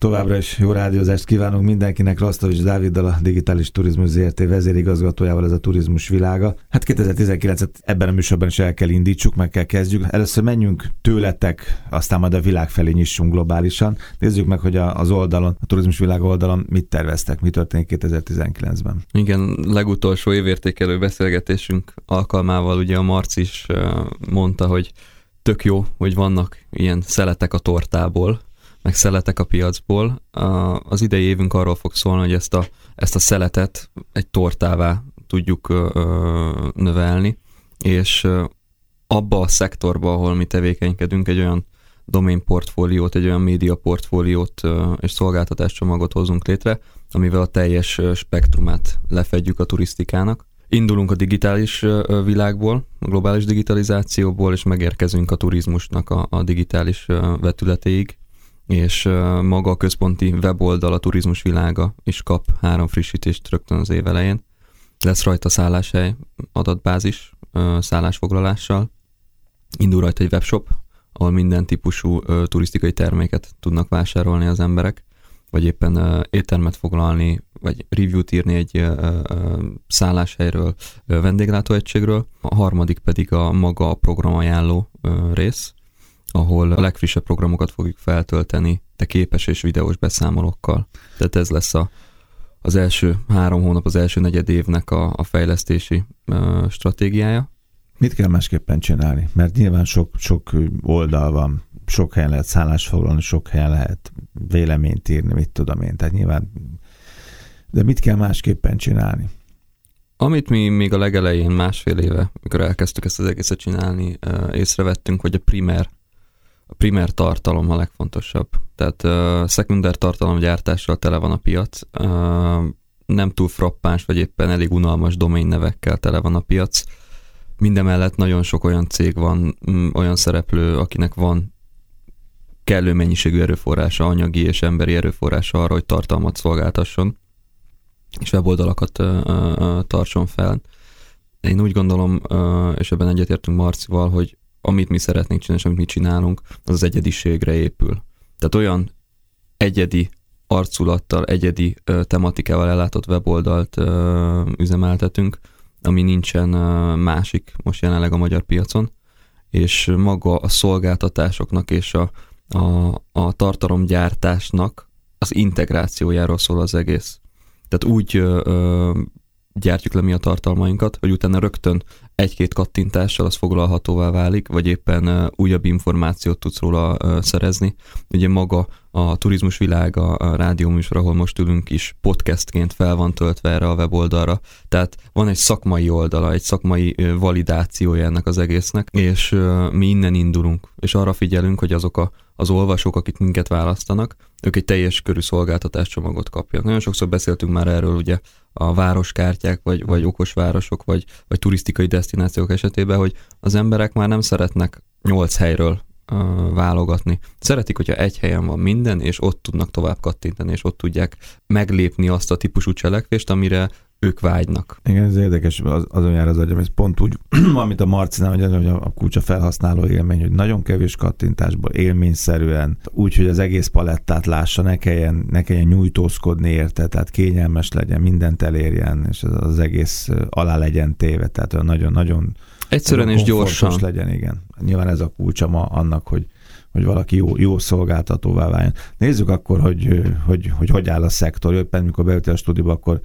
Továbbra is jó rádiózást kívánunk mindenkinek. Rasztovics Dáviddal, a Digitális Turizmus ZRT vezérigazgatójával ez a turizmus világa. Hát 2019-et ebben a műsorban is el kell indítsuk, meg kell kezdjük. Először menjünk tőletek, aztán majd a világ felé nyissunk globálisan. Nézzük meg, hogy az oldalon, a turizmus világ oldalon mit terveztek, mi történik 2019-ben. Igen, legutolsó évértékelő beszélgetésünk alkalmával ugye a Marc is mondta, hogy tök jó, hogy vannak ilyen szeletek a tortából, meg szeletek a piacból. Az idei évünk arról fog szólni, hogy ezt a, ezt a szeletet egy tortává tudjuk növelni, és abba a szektorba, ahol mi tevékenykedünk, egy olyan domain portfóliót, egy olyan média portfóliót és szolgáltatáscsomagot hozunk létre, amivel a teljes spektrumát lefedjük a turisztikának. Indulunk a digitális világból, a globális digitalizációból, és megérkezünk a turizmusnak a, a digitális vetületéig, és maga a központi weboldal, a turizmus világa is kap három frissítést rögtön az év elején. Lesz rajta szálláshely adatbázis szállásfoglalással, indul rajta egy webshop, ahol minden típusú turisztikai terméket tudnak vásárolni az emberek, vagy éppen éttermet foglalni, vagy review-t írni egy szálláshelyről, vendéglátóegységről. A harmadik pedig a maga a programajánló rész, ahol a legfrissebb programokat fogjuk feltölteni, de képes és videós beszámolókkal. Tehát ez lesz a, az első három hónap, az első negyed évnek a, a fejlesztési ö, stratégiája. Mit kell másképpen csinálni? Mert nyilván sok, sok oldal van, sok helyen lehet szállást foglalni, sok helyen lehet véleményt írni, mit tudom én. Tehát nyilván, de mit kell másképpen csinálni? Amit mi még a legelején másfél éve, mikor elkezdtük ezt az egészet csinálni, észrevettünk, hogy a primer a primer tartalom a legfontosabb. Tehát uh, szekunder tartalomgyártással tele van a piac, uh, nem túl frappáns, vagy éppen elég unalmas domain nevekkel tele van a piac. Mindemellett nagyon sok olyan cég van, um, olyan szereplő, akinek van kellő mennyiségű erőforrása, anyagi és emberi erőforrása arra, hogy tartalmat szolgáltasson, és weboldalakat uh, uh, tartson fel. Én úgy gondolom, uh, és ebben egyetértünk Marcival, hogy amit mi szeretnénk csinálni, és amit mi csinálunk, az az egyediségre épül. Tehát olyan egyedi arculattal, egyedi ö, tematikával ellátott weboldalt ö, üzemeltetünk, ami nincsen ö, másik most jelenleg a magyar piacon, és maga a szolgáltatásoknak és a, a, a tartalomgyártásnak az integrációjáról szól az egész. Tehát úgy ö, gyártjuk le mi a tartalmainkat, hogy utána rögtön egy-két kattintással az foglalhatóvá válik, vagy éppen újabb információt tudsz róla szerezni. Ugye maga a turizmus világa, a rádióműsor, ahol most ülünk is podcastként fel van töltve erre a weboldalra. Tehát van egy szakmai oldala, egy szakmai validációja ennek az egésznek, és mi innen indulunk, és arra figyelünk, hogy azok a, az olvasók, akik minket választanak, ők egy teljes körű szolgáltatáscsomagot kapják. Nagyon sokszor beszéltünk már erről, ugye a városkártyák, vagy, vagy okos városok, vagy, vagy turisztikai destinációk esetében, hogy az emberek már nem szeretnek nyolc helyről válogatni. Szeretik, hogyha egy helyen van minden, és ott tudnak tovább kattintani, és ott tudják meglépni azt a típusú cselekvést, amire ők vágynak. Igen, ez érdekes, az, azon jár az agyam, ez pont úgy, amit a Marcinál, hogy a kulcsa felhasználó élmény, hogy nagyon kevés kattintásból élményszerűen, úgy, hogy az egész palettát lássa, ne kelljen, ne kelljen nyújtózkodni érte, tehát kényelmes legyen, mindent elérjen, és az, az egész alá legyen téve, tehát nagyon-nagyon Egyszerűen és gyorsan. legyen, igen. Nyilván ez a kulcsa ma annak, hogy hogy valaki jó, jó szolgáltatóvá váljon. Nézzük akkor, hogy hogy, hogy, hogy, áll a szektor. Éppen mikor beültél a stúdióba, akkor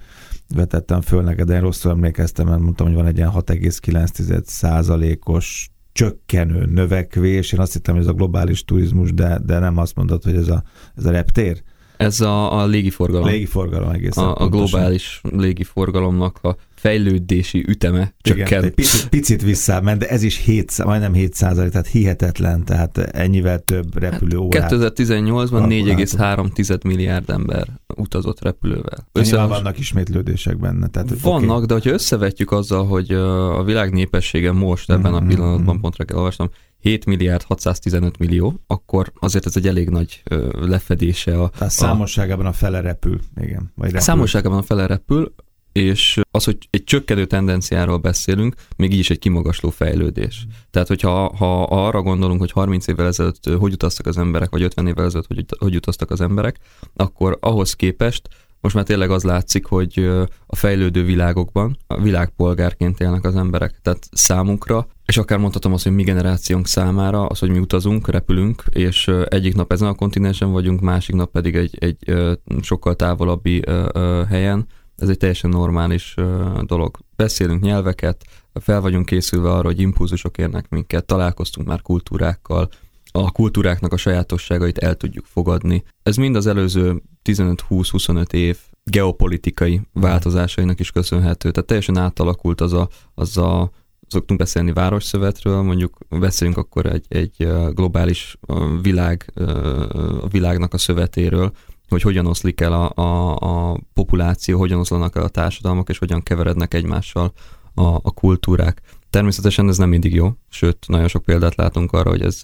vetettem föl neked, de én rosszul emlékeztem, mert mondtam, hogy van egy ilyen 6,9 százalékos csökkenő növekvés. Én azt hittem, hogy ez a globális turizmus, de, de nem azt mondod, hogy ez a, ez a reptér? Ez a, a légiforgalom. Légiforgalom egészen. A, a globális légiforgalomnak a fejlődési üteme csökkent. Igen, picit, picit visszament, de ez is 7, majdnem 7 százalék, tehát hihetetlen, tehát ennyivel több repülő hát 2018-ban 4,3 milliárd ember utazott repülővel. Össze vannak ismétlődések benne. Tehát, vannak, okay. de hogyha összevetjük azzal, hogy a világ népessége most ebben mm-hmm. a pillanatban, pontra kell olvasnom, 7 milliárd 615 millió, akkor azért ez egy elég nagy ö, lefedése. A, Tehát számosságában a fele repül, igen. Vagy repül. Számosságában a fele repül, és az, hogy egy csökkenő tendenciáról beszélünk, még így is egy kimagasló fejlődés. Tehát, hogyha ha arra gondolunk, hogy 30 évvel ezelőtt hogy utaztak az emberek, vagy 50 évvel ezelőtt hogy, hogy utaztak az emberek, akkor ahhoz képest most már tényleg az látszik, hogy a fejlődő világokban a világpolgárként élnek az emberek. Tehát számunkra, és akár mondhatom azt, hogy mi generációnk számára, az, hogy mi utazunk, repülünk, és egyik nap ezen a kontinensen vagyunk, másik nap pedig egy, egy sokkal távolabbi helyen, ez egy teljesen normális dolog. Beszélünk nyelveket, fel vagyunk készülve arra, hogy impulzusok érnek minket, találkoztunk már kultúrákkal, a kultúráknak a sajátosságait el tudjuk fogadni. Ez mind az előző 15-20-25 év geopolitikai változásainak is köszönhető. Tehát teljesen átalakult az a, az a szoktunk beszélni városszövetről, mondjuk beszélünk akkor egy, egy globális világ, a világnak a szövetéről, hogy hogyan oszlik el a, a, a populáció, hogyan oszlanak el a társadalmak, és hogyan keverednek egymással a, a kultúrák. Természetesen ez nem mindig jó, sőt, nagyon sok példát látunk arra, hogy ez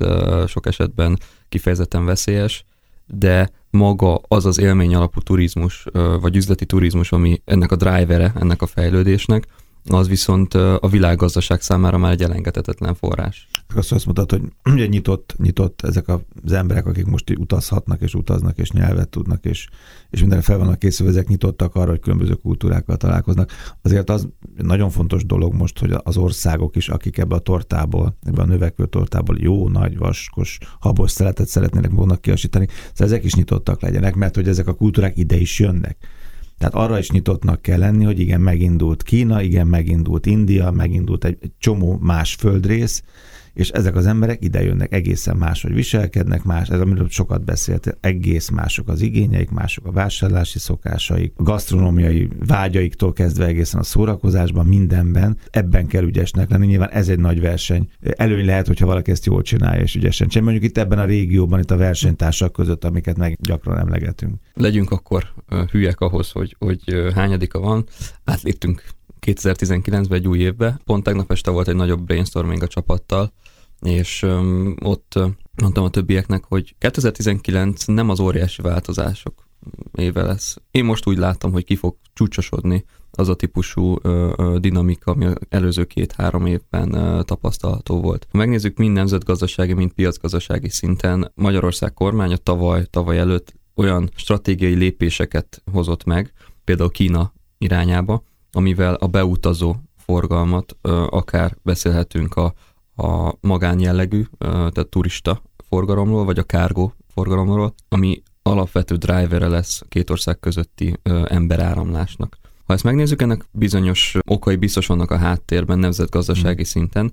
sok esetben kifejezetten veszélyes, de maga az az élmény alapú turizmus, vagy üzleti turizmus, ami ennek a drivere, ennek a fejlődésnek, az viszont a világgazdaság számára már egy elengedhetetlen forrás. Azt azt mutat, hogy ugye nyitott, nyitott ezek az emberek, akik most utazhatnak és utaznak, és nyelvet tudnak, és, és mindenre fel vannak készülve, ezek nyitottak arra, hogy különböző kultúrákkal találkoznak. Azért az nagyon fontos dolog most, hogy az országok is, akik ebbe a tortából, ebbe a növekvő tortából jó, nagy, vaskos, habos szeletet szeretnének maguknak kiasítani, szóval ezek is nyitottak legyenek, mert hogy ezek a kultúrák ide is jönnek tehát arra is nyitottnak kell lenni, hogy igen, megindult Kína, igen, megindult India, megindult egy, csomó más földrész, és ezek az emberek ide jönnek, egészen máshogy viselkednek, más, ez amiről sokat beszélt, egész mások az igényeik, mások a vásárlási szokásaik, a gasztronómiai vágyaiktól kezdve egészen a szórakozásban, mindenben, ebben kell ügyesnek lenni. Nyilván ez egy nagy verseny. Előny lehet, hogyha valaki ezt jól csinálja és ügyesen csinálja. Mondjuk itt ebben a régióban, itt a versenytársak között, amiket meg gyakran emlegetünk. Legyünk akkor hülyek ahhoz, hogy, hogy hányadika van. Átléptünk 2019-ben egy új évbe. Pont tegnap este volt egy nagyobb brainstorming a csapattal, és um, ott mondtam a többieknek, hogy 2019 nem az óriási változások éve lesz. Én most úgy látom, hogy ki fog csúcsosodni az a típusú ö, ö, dinamika, ami előző két-három évben ö, tapasztalható volt. Ha megnézzük mind nemzetgazdasági, mind piacgazdasági szinten, Magyarország kormánya tavaly, tavaly előtt olyan stratégiai lépéseket hozott meg, például Kína irányába, amivel a beutazó forgalmat, akár beszélhetünk a, a magánjellegű, tehát turista forgalomról, vagy a kárgó forgalomról, ami alapvető drivere lesz két ország közötti emberáramlásnak. Ha ezt megnézzük, ennek bizonyos okai biztos vannak a háttérben nemzetgazdasági mm. szinten,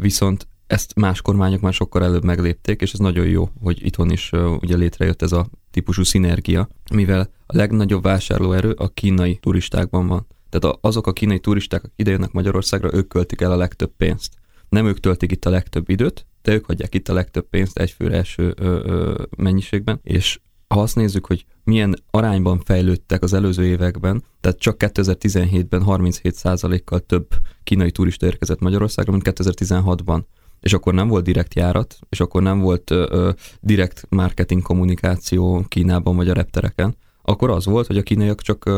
viszont ezt más kormányok már sokkal előbb meglépték, és ez nagyon jó, hogy itthon is ugye létrejött ez a típusú szinergia, mivel a legnagyobb vásárlóerő a kínai turistákban van. Tehát azok a kínai turisták, akik idejönnek Magyarországra, ők költik el a legtöbb pénzt. Nem ők töltik itt a legtöbb időt, de ők hagyják itt a legtöbb pénzt egyfőre első ö, ö, mennyiségben, és ha azt nézzük, hogy milyen arányban fejlődtek az előző években, tehát csak 2017-ben 37%-kal több kínai turista érkezett Magyarországra, mint 2016-ban és akkor nem volt direkt járat, és akkor nem volt ö, ö, direkt marketing kommunikáció Kínában vagy a reptereken, akkor az volt, hogy a kínaiak csak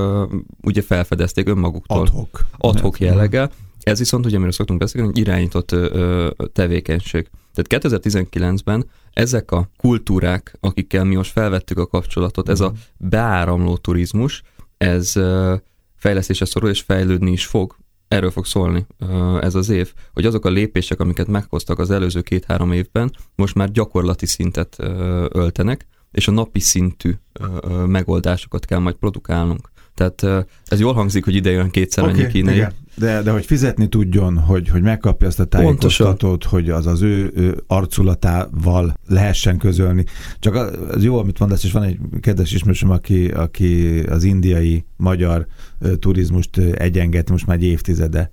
ugye felfedezték önmaguktól. Adhok. Adhok jelleggel. Ez viszont, ugye amiről szoktunk beszélni, hogy irányított uh, tevékenység. Tehát 2019-ben ezek a kultúrák, akikkel mi most felvettük a kapcsolatot, ez a beáramló turizmus, ez uh, fejlesztésre szorul és fejlődni is fog, erről fog szólni ez az év, hogy azok a lépések, amiket meghoztak az előző két-három évben, most már gyakorlati szintet öltenek, és a napi szintű megoldásokat kell majd produkálnunk. Tehát ez jól hangzik, hogy ide jön kétszer okay, annyi kínai. Igen. De, de hogy fizetni tudjon, hogy, hogy megkapja azt a tájékoztatót, hogy az az ő, ő arculatával lehessen közölni. Csak az jó, amit mondasz, és van egy kedves ismerősöm, aki, aki az indiai magyar turizmust egyenget most már egy évtizede,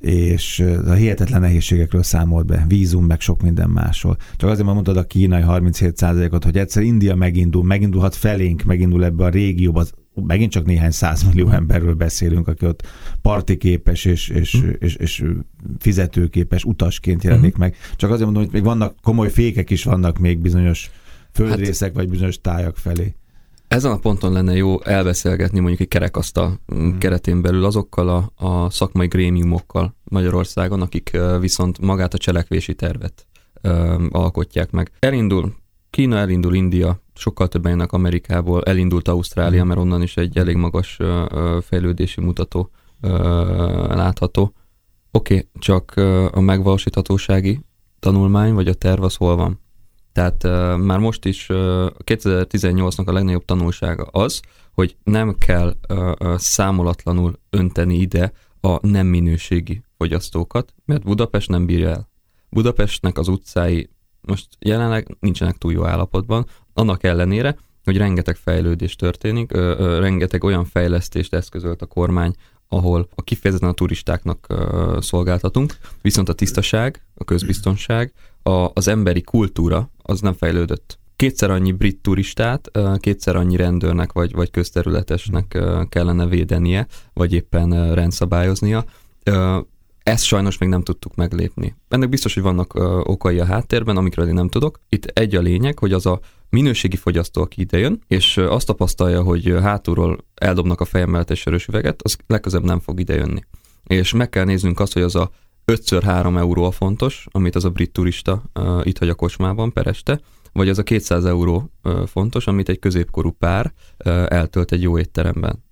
és a hihetetlen nehézségekről számolt be, vízum, meg sok minden másról. Csak azért mondtad a kínai 37%-ot, hogy egyszer India megindul, megindulhat felénk, megindul ebbe a régióba, megint csak néhány százmillió emberről beszélünk, aki ott partiképes és, és, mm. és, és fizetőképes utasként jelenik mm. meg. Csak azért mondom, hogy még vannak komoly fékek is vannak még bizonyos földrészek hát, vagy bizonyos tájak felé. Ezen a ponton lenne jó elbeszélgetni mondjuk egy kerekasztal hmm. keretén belül azokkal a, a szakmai grémiumokkal Magyarországon, akik viszont magát a cselekvési tervet ö, alkotják meg. Elindul Kína, elindul India, sokkal többen jönnek Amerikából, elindult Ausztrália, hmm. mert onnan is egy elég magas ö, fejlődési mutató ö, látható. Oké, okay, csak a megvalósíthatósági tanulmány, vagy a terv az hol van? Tehát uh, már most is uh, 2018-nak a legnagyobb tanulsága az, hogy nem kell uh, számolatlanul önteni ide a nem minőségi fogyasztókat, mert Budapest nem bírja el. Budapestnek az utcái most jelenleg nincsenek túl jó állapotban, annak ellenére, hogy rengeteg fejlődés történik, ö, ö, rengeteg olyan fejlesztést eszközölt a kormány, ahol a kifejezetten a turistáknak ö, szolgáltatunk, viszont a tisztaság, a közbiztonság, a, az emberi kultúra az nem fejlődött. Kétszer annyi brit turistát, kétszer annyi rendőrnek vagy, vagy közterületesnek kellene védenie, vagy éppen rendszabályoznia. Ezt sajnos még nem tudtuk meglépni. Ennek biztos, hogy vannak okai a háttérben, amikről én nem tudok. Itt egy a lényeg, hogy az a minőségi fogyasztó, aki idejön, és azt tapasztalja, hogy hátulról eldobnak a fejem mellett egy sörös üveget, az legközelebb nem fog idejönni. És meg kell néznünk azt, hogy az a 5x3 euró a fontos, amit az a brit turista uh, itt hagy a kocsmában per este, vagy az a 200 euró uh, fontos, amit egy középkorú pár uh, eltölt egy jó étteremben.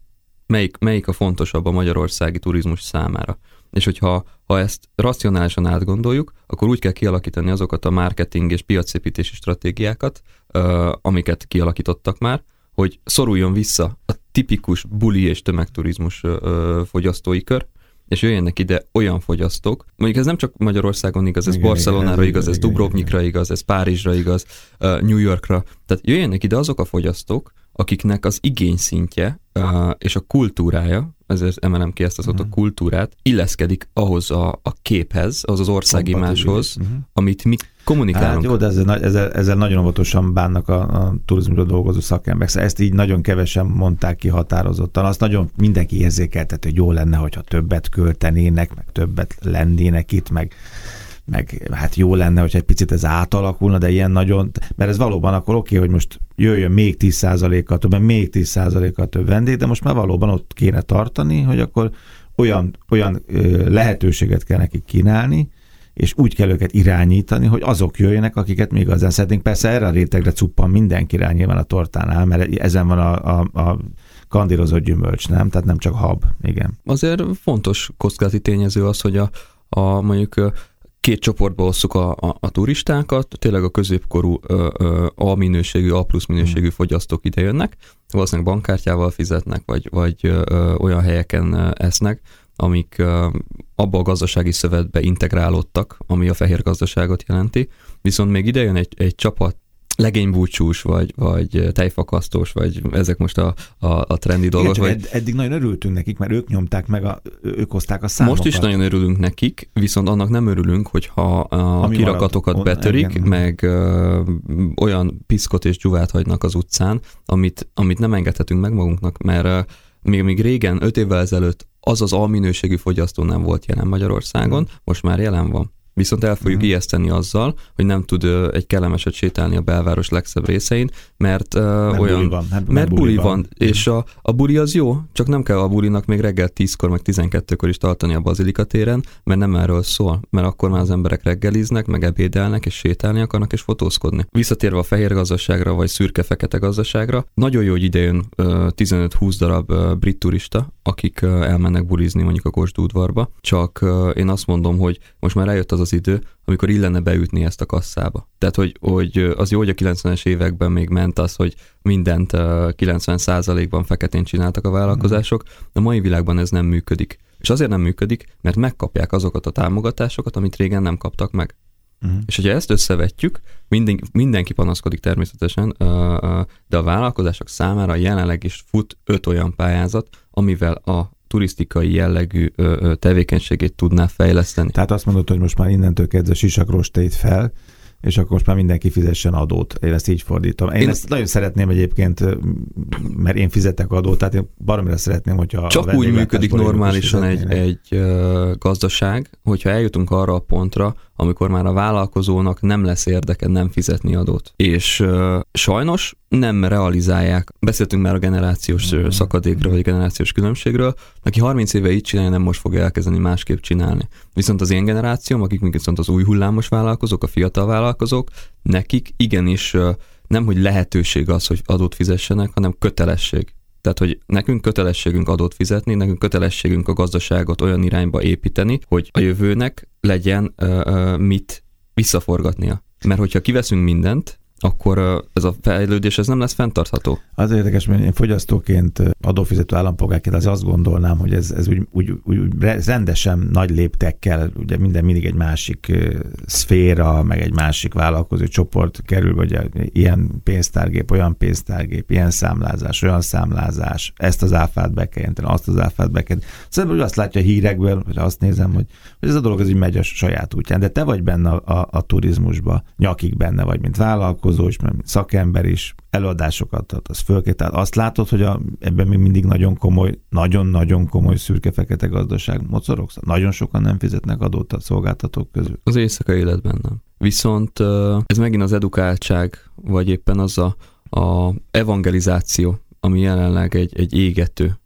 Melyik, melyik a fontosabb a magyarországi turizmus számára? És hogyha ha ezt racionálisan átgondoljuk, akkor úgy kell kialakítani azokat a marketing és piacépítési stratégiákat, uh, amiket kialakítottak már, hogy szoruljon vissza a tipikus buli és tömegturizmus uh, fogyasztói kör, és jöjjenek ide olyan fogyasztók, mondjuk ez nem csak Magyarországon igaz, ez igen, Barcelonára igen, igaz, ez Dubrovnikra igaz, ez Párizsra igaz, New Yorkra, tehát jöjjenek ide azok a fogyasztók, akiknek az igényszintje és a kultúrája, ezért emelem ki ezt az ott a mhm. kultúrát, illeszkedik ahhoz a, a képhez, ahhoz az országimáshoz, uh-huh. amit mi kommunikálunk. Hát jó, de ezzel, ezzel, ezzel nagyon óvatosan bánnak a, a turizmusra dolgozó szakemberek. Szóval ezt így nagyon kevesen mondták ki határozottan. Azt nagyon mindenki érzékeltet, hogy jó lenne, hogyha többet költenének, meg többet lennének itt, meg meg hát jó lenne, hogy egy picit ez átalakulna, de ilyen nagyon, mert ez valóban akkor oké, hogy most jöjjön még 10%-kal több, még 10%-kal több vendég, de most már valóban ott kéne tartani, hogy akkor olyan, olyan lehetőséget kell nekik kínálni, és úgy kell őket irányítani, hogy azok jöjjenek, akiket még igazán szeretnénk. Persze erre a rétegre cuppan mindenki rá nyilván a tortánál, mert ezen van a, a, a kandírozott gyümölcs, nem? Tehát nem csak hab, igen. Azért fontos kockázati tényező az, hogy a, a mondjuk két csoportba osszuk a, a, a turistákat, tényleg a középkorú ö, ö, A minőségű, A plusz minőségű mm. fogyasztók idejönnek, valószínűleg bankkártyával fizetnek, vagy, vagy ö, olyan helyeken esznek, amik abba a gazdasági szövetbe integrálódtak, ami a fehér gazdaságot jelenti, viszont még idejön egy, egy csapat legénybúcsús, vagy, vagy tejfakasztós, vagy ezek most a, a, a trendi dolgok. Igen, vagy... eddig nagyon örültünk nekik, mert ők nyomták meg, a, ők hozták a számokat. Most is nagyon örülünk nekik, viszont annak nem örülünk, hogyha a Ami kirakatokat marad, betörik, igen. meg ö, olyan piszkot és dzsuvát hagynak az utcán, amit, amit nem engedhetünk meg magunknak, mert még, még régen, öt évvel ezelőtt az az alminőségű fogyasztó nem volt jelen Magyarországon, most már jelen van viszont el fogjuk uh-huh. ijeszteni azzal, hogy nem tud uh, egy kellemeset sétálni a belváros legszebb részein, mert, uh, mert olyan... Buli van. Hát, mert buli van. van. Uh-huh. És a, a buli az jó, csak nem kell a bulinak még reggel 10-kor, meg 12-kor is tartani a Bazilika téren, mert nem erről szól, mert akkor már az emberek reggeliznek, meg ebédelnek, és sétálni akarnak, és fotózkodni. Visszatérve a fehér gazdaságra, vagy szürke-fekete gazdaságra, nagyon jó, hogy idejön uh, 15-20 darab uh, brit turista, akik uh, elmennek bulizni mondjuk a Kosdúdvarba, csak uh, én azt mondom, hogy most már eljött az az idő, amikor illene beütni ezt a kasszába. Tehát, hogy, hogy az jó, hogy a 90-es években még ment az, hogy mindent 90%-ban feketén csináltak a vállalkozások, a mai világban ez nem működik. És azért nem működik, mert megkapják azokat a támogatásokat, amit régen nem kaptak meg. Uh-huh. És hogyha ezt összevetjük, minden, mindenki panaszkodik természetesen, de a vállalkozások számára jelenleg is fut öt olyan pályázat, amivel a turisztikai jellegű tevékenységét tudná fejleszteni. Tehát azt mondod, hogy most már innentől kezdve sisakrostét fel, és akkor most már mindenki fizessen adót. Én ezt így fordítom. Én, én ezt nagyon szeretném egyébként, mert én fizetek adót, tehát én baromira szeretném, hogyha... Csak úgy működik normálisan egy, egy gazdaság, hogyha eljutunk arra a pontra, amikor már a vállalkozónak nem lesz érdeke nem fizetni adót. És sajnos nem realizálják. Beszéltünk már a generációs mm. szakadékről, vagy generációs különbségről. Aki 30 éve így csinálja, nem most fogja elkezdeni másképp csinálni. Viszont az én generációm, akik még viszont az új hullámos vállalkozók, a fiatal vállalkozók, nekik igenis nem, hogy lehetőség az, hogy adót fizessenek, hanem kötelesség. Tehát, hogy nekünk kötelességünk adót fizetni, nekünk kötelességünk a gazdaságot olyan irányba építeni, hogy a jövőnek legyen ö, mit visszaforgatnia. Mert hogyha kiveszünk mindent, akkor ez a fejlődés ez nem lesz fenntartható. Az érdekes, mert én fogyasztóként, adófizető állampolgárként az azt gondolnám, hogy ez, ez úgy, úgy, úgy rendesen nagy léptekkel, ugye minden mindig egy másik szféra, meg egy másik vállalkozó csoport kerül, vagy ilyen pénztárgép, olyan pénztárgép, ilyen számlázás, olyan számlázás, ezt az áfát be kell jelenteni, azt az áfát be kell. Szóval azt látja a hírekből, vagy azt nézem, hogy, hogy ez a dolog az így megy a saját útján, de te vagy benne a, a, a turizmusba, nyakig benne vagy, mint vállalkozó, vállalkozó is, mint szakember is, előadásokat ad, az fölké. Tehát azt látod, hogy a, ebben még mindig nagyon komoly, nagyon-nagyon komoly szürke-fekete gazdaság mocorog. Szóval nagyon sokan nem fizetnek adót a szolgáltatók közül. Az éjszaka életben nem. Viszont ez megint az edukáltság, vagy éppen az a, a evangelizáció, ami jelenleg egy, egy égető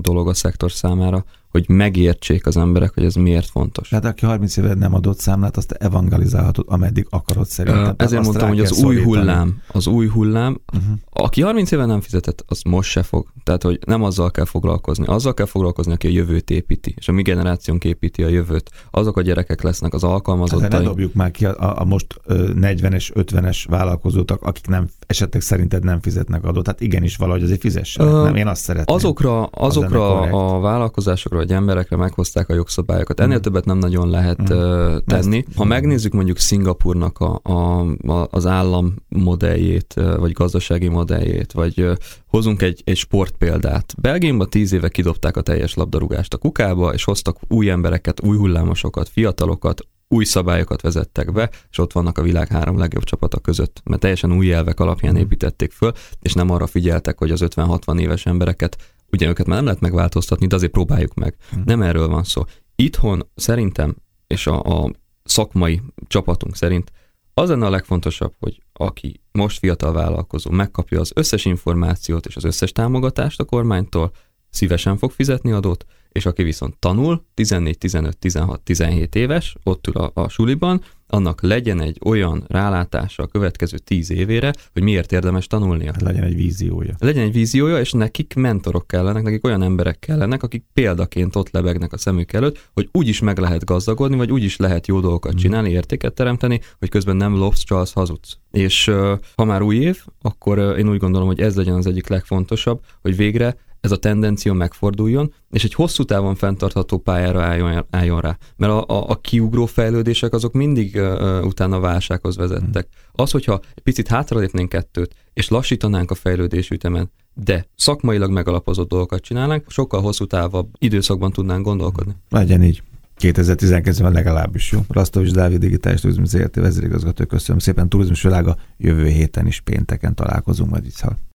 dolog a szektor számára, hogy megértsék az emberek, hogy ez miért fontos. Tehát aki 30 éve nem adott számlát, azt evangelizálhatod, ameddig akarod szerintem. Ezért mondtam, hogy az új hullám, az új hullám, uh-huh. aki 30 éve nem fizetett, az most se fog. Tehát, hogy nem azzal kell foglalkozni. Azzal kell foglalkozni, aki a jövőt építi, és a mi generációnk építi a jövőt. Azok a gyerekek lesznek az alkalmazottai. Hát, ne dobjuk már ki a, a most 40-es, 50-es vállalkozót, akik nem esetleg szerinted nem fizetnek adót. Hát igenis valahogy azért fizessenek. Uh, nem, én azt szeretném. Azokra, azokra az a vállalkozásokra, vagy emberekre meghozták a jogszabályokat. Ennél mm. többet nem nagyon lehet mm. tenni. Ha megnézzük mondjuk Szingapurnak a, a, a, az állam modelljét, vagy gazdasági modelljét, vagy hozunk egy, egy sportpéldát. Belgiumban tíz éve kidobták a teljes labdarúgást a kukába, és hoztak új embereket, új hullámosokat, fiatalokat, új szabályokat vezettek be, és ott vannak a világ három legjobb csapata között, mert teljesen új elvek alapján mm. építették föl, és nem arra figyeltek, hogy az 50-60 éves embereket Ugye őket már nem lehet megváltoztatni, de azért próbáljuk meg. Hmm. Nem erről van szó. Itthon szerintem, és a, a szakmai csapatunk szerint az lenne a legfontosabb, hogy aki most fiatal vállalkozó megkapja az összes információt és az összes támogatást a kormánytól, szívesen fog fizetni adót, és aki viszont tanul, 14, 15, 16, 17 éves, ott ül a, a suliban, annak legyen egy olyan rálátása a következő tíz évére, hogy miért érdemes tanulnia. Hát legyen egy víziója. Legyen egy víziója, és nekik mentorok kellenek, nekik olyan emberek kellenek, akik példaként ott lebegnek a szemük előtt, hogy úgy is meg lehet gazdagodni, vagy úgy is lehet jó dolgokat mm. csinálni, értéket teremteni, hogy közben nem lopsz, csalsz, hazudsz. És ha már új év, akkor én úgy gondolom, hogy ez legyen az egyik legfontosabb, hogy végre ez a tendencia megforduljon, és egy hosszú távon fenntartható pályára álljon, álljon rá. Mert a, a, a kiugró fejlődések azok mindig uh, utána válsághoz vezettek. Mm. Az, hogyha egy picit hátralépnénk kettőt, és lassítanánk a fejlődés ütemen, de szakmailag megalapozott dolgokat csinálnánk, sokkal hosszú távabb időszakban tudnánk gondolkodni. Legyen így. 2019-ben legalábbis jó. Rasztovics Dávid Digitális Turizmus ZRT vezérigazgató, köszönöm szépen. Turizmus világa jövő héten is pénteken találkozunk majd itt.